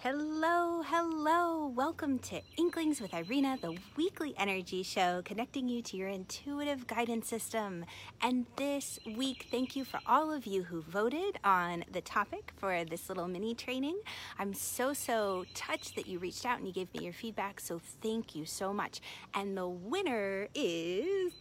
Hello, hello. Welcome to Inklings with Irina, the weekly energy show connecting you to your intuitive guidance system. And this week, thank you for all of you who voted on the topic for this little mini training. I'm so, so touched that you reached out and you gave me your feedback. So thank you so much. And the winner is,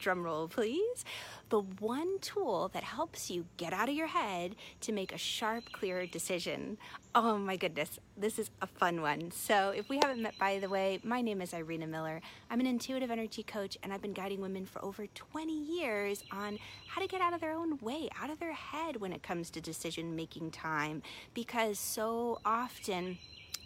drumroll please, the one tool that helps you get out of your head to make a sharp, clear decision. Oh my goodness, this is a fun one. So, if we haven't met, by the way, my name is Irina Miller. I'm an intuitive energy coach, and I've been guiding women for over 20 years on how to get out of their own way, out of their head when it comes to decision making time. Because so often,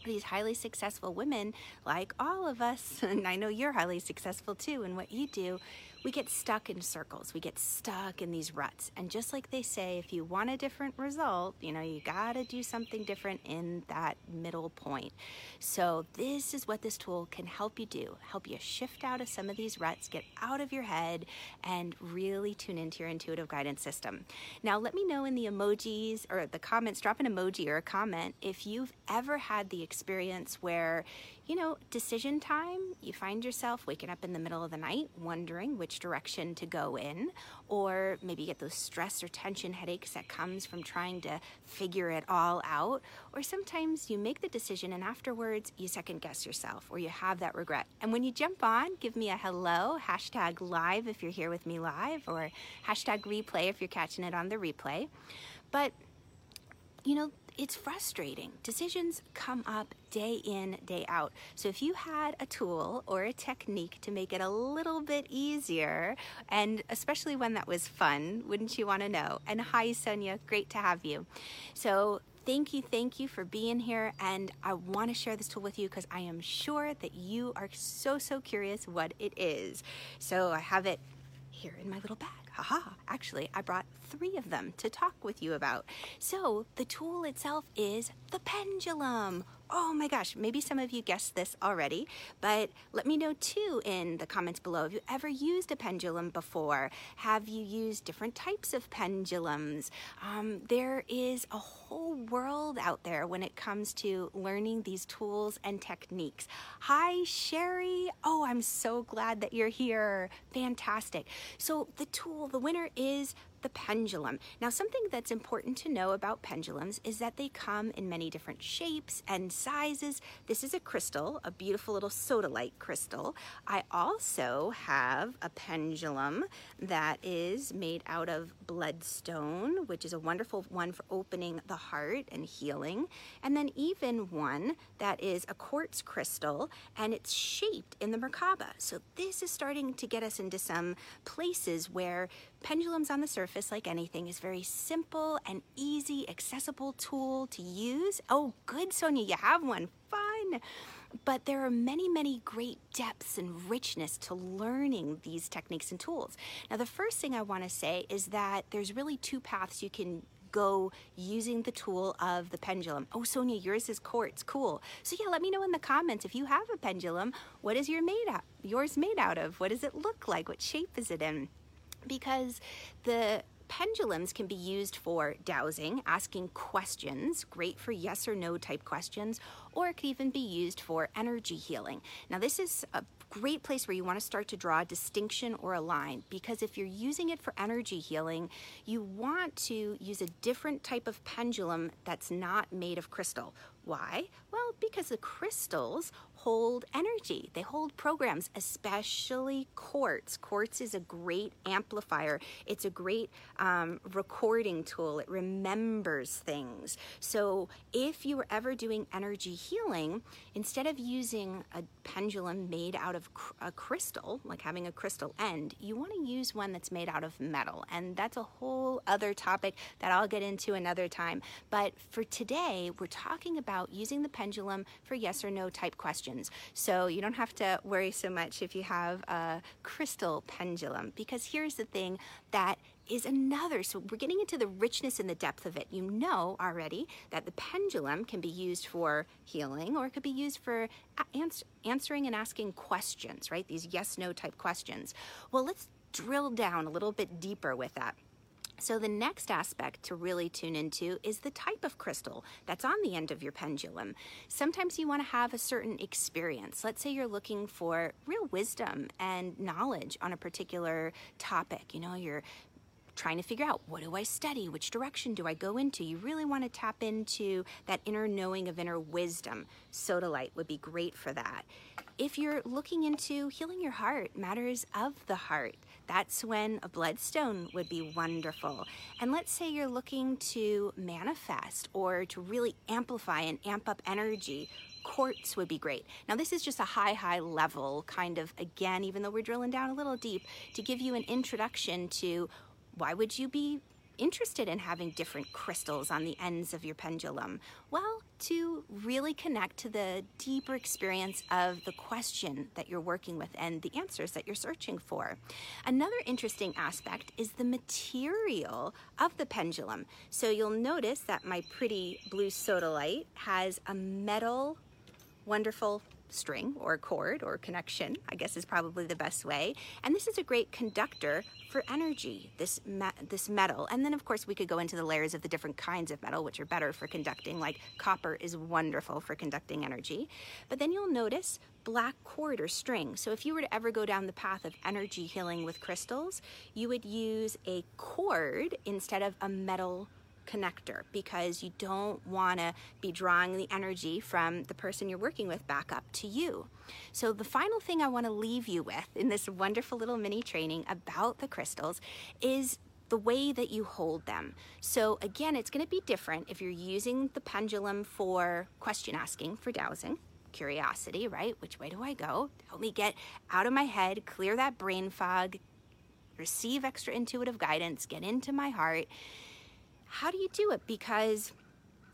these highly successful women, like all of us, and I know you're highly successful too in what you do, we get stuck in circles. We get stuck in these ruts. And just like they say, if you want a different result, you know, you got to do something different in that middle point. So, this is what this tool can help you do help you shift out of some of these ruts, get out of your head, and really tune into your intuitive guidance system. Now, let me know in the emojis or the comments, drop an emoji or a comment if you've ever had the experience where you know, decision time, you find yourself waking up in the middle of the night wondering which direction to go in, or maybe get those stress or tension headaches that comes from trying to figure it all out, or sometimes you make the decision and afterwards you second guess yourself or you have that regret. And when you jump on, give me a hello, hashtag live if you're here with me live, or hashtag replay if you're catching it on the replay. But you know, it's frustrating. Decisions come up day in, day out. So if you had a tool or a technique to make it a little bit easier, and especially one that was fun, wouldn't you want to know? And hi, Sonia, great to have you. So thank you, thank you for being here. And I want to share this tool with you because I am sure that you are so, so curious what it is. So I have it here in my little bag haha, actually, I brought three of them to talk with you about. So, the tool itself is the pendulum. Oh my gosh, maybe some of you guessed this already, but let me know too in the comments below. Have you ever used a pendulum before? Have you used different types of pendulums? Um, there is a whole world out there when it comes to learning these tools and techniques. Hi, Sherry. Oh, I'm so glad that you're here. Fantastic. So, the tool, the winner is the pendulum. Now, something that's important to know about pendulums is that they come in many different shapes and sizes. This is a crystal, a beautiful little sodalite crystal. I also have a pendulum that is made out of bloodstone, which is a wonderful one for opening the heart and healing. And then even one that is a quartz crystal and it's shaped in the Merkaba. So this is starting to get us into some places where pendulums on the surface, like anything, is very simple and easy, accessible tool to use. Oh, good, Sonia, you have one. Fun. But there are many, many great depths and richness to learning these techniques and tools. Now, the first thing I want to say is that there's really two paths you can go using the tool of the pendulum. Oh, Sonia, yours is quartz. Cool. So yeah, let me know in the comments if you have a pendulum. What is your made out? Yours made out of? What does it look like? What shape is it in? Because the pendulums can be used for dowsing, asking questions, great for yes or no type questions, or it could even be used for energy healing. Now, this is a great place where you want to start to draw a distinction or a line because if you're using it for energy healing, you want to use a different type of pendulum that's not made of crystal. Why? Well, because the crystals hold energy. They hold programs, especially quartz. Quartz is a great amplifier. It's a great um, recording tool. It remembers things. So if you were ever doing energy healing, instead of using a pendulum made out of cr- a crystal, like having a crystal end, you want to use one that's made out of metal. And that's a whole other topic that I'll get into another time. But for today, we're talking about using the pendulum for yes or no type questions. So you don't have to worry so much if you have a crystal pendulum because here's the thing that is another. So we're getting into the richness and the depth of it. You know already that the pendulum can be used for healing or it could be used for ans- answering and asking questions, right? These yes no type questions. Well, let's drill down a little bit deeper with that. So, the next aspect to really tune into is the type of crystal that's on the end of your pendulum. Sometimes you want to have a certain experience. Let's say you're looking for real wisdom and knowledge on a particular topic. You know, you're trying to figure out what do I study? Which direction do I go into? You really want to tap into that inner knowing of inner wisdom. Sodalite would be great for that. If you're looking into healing your heart, matters of the heart, that's when a bloodstone would be wonderful. And let's say you're looking to manifest or to really amplify and amp up energy. Quartz would be great. Now, this is just a high, high level kind of, again, even though we're drilling down a little deep, to give you an introduction to why would you be interested in having different crystals on the ends of your pendulum? Well, to really connect to the deeper experience of the question that you're working with and the answers that you're searching for. Another interesting aspect is the material of the pendulum. So you'll notice that my pretty blue sodalite has a metal, wonderful string or cord or connection, I guess is probably the best way. And this is a great conductor for energy, this, me this metal. And then of course we could go into the layers of the different kinds of metal, which are better for conducting, like copper is wonderful for conducting energy. But then you'll notice black cord or string. So if you were to ever go down the path of energy healing with crystals, you would use a cord instead of a metal connector because you don't want to be drawing the energy from the person you're working with back up to you. So, the final thing I want to leave you with in this wonderful little mini training about the crystals is the way that you hold them. So, again, it's going to be different if you're using the pendulum for question asking, for dowsing. Curiosity, right? Which way do I go? Help me get out of my head, clear that brain fog, receive extra intuitive guidance, get into my heart how do you do it? Because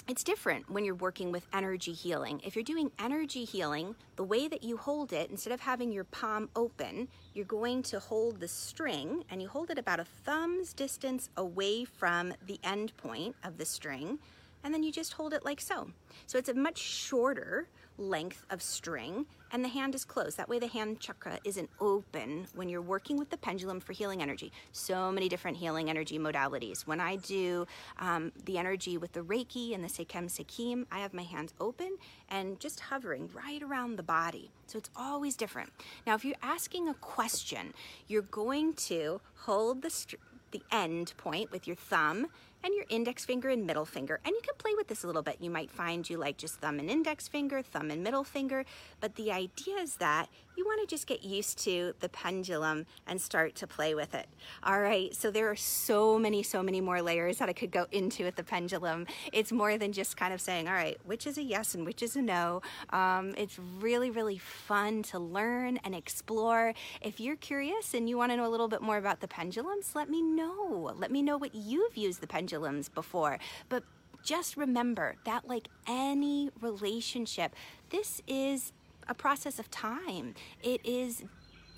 it's different when you're working with energy healing. If you're doing energy healing, the way that you hold it, instead of having your palm open, you're going to hold the string and you hold it about a thumb's distance away from the end point of the string, and then you just hold it like so. So it's a much shorter length of string and the hand is closed. That way the hand chakra isn't open when you're working with the pendulum for healing energy. So many different healing energy modalities. When I do um, the energy with the Reiki and the Sekhem Seichim, I have my hands open and just hovering right around the body. So it's always different. Now, if you're asking a question, you're going to hold the, the end point with your thumb and your index finger and middle finger. And you can play with this a little bit. You might find you like just thumb and index finger, thumb and middle finger. But the idea is that you want to just get used to the pendulum and start to play with it. All right, so there are so many, so many more layers that I could go into with the pendulum. It's more than just kind of saying, all right, which is a yes and which is a no. Um, it's really, really fun to learn and explore. If you're curious and you want to know a little bit more about the pendulums, let me know. Let me know what you've used the pendulums before. But just remember that, like any relationship, this is a process of time. It is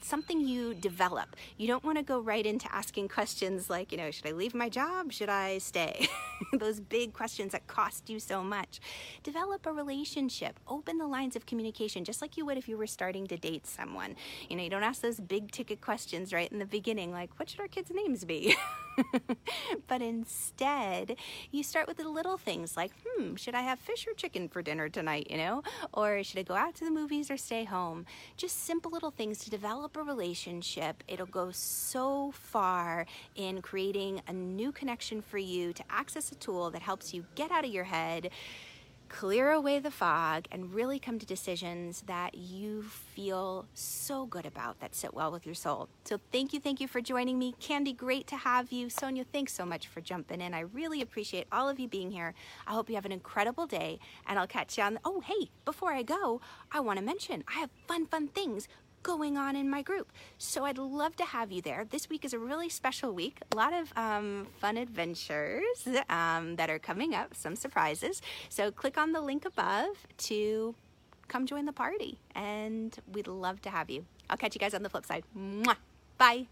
something you develop. You don't want to go right into asking questions like, you know, should I leave my job? Should I stay? Those big questions that cost you so much. Develop a relationship. Open the lines of communication just like you would if you were starting to date someone. You know, you don't ask those big ticket questions right in the beginning like, what should our kids' names be? but instead, you start with the little things like, hmm, should I have fish or chicken for dinner tonight, you know? Or should I go out to the movies or stay home? Just simple little things to develop a relationship. It'll go so far in creating a new connection for you to access a tool that helps you get out of your head clear away the fog and really come to decisions that you feel so good about that sit well with your soul. So thank you, thank you for joining me. Candy, great to have you. Sonia, thanks so much for jumping in. I really appreciate all of you being here. I hope you have an incredible day and I'll catch you on the, oh, hey, before I go, I want to mention I have fun, fun things going on in my group. So I'd love to have you there. This week is a really special week. A lot of um, fun adventures um, that are coming up, some surprises. So click on the link above to come join the party. And we'd love to have you. I'll catch you guys on the flip side. Mwah! Bye.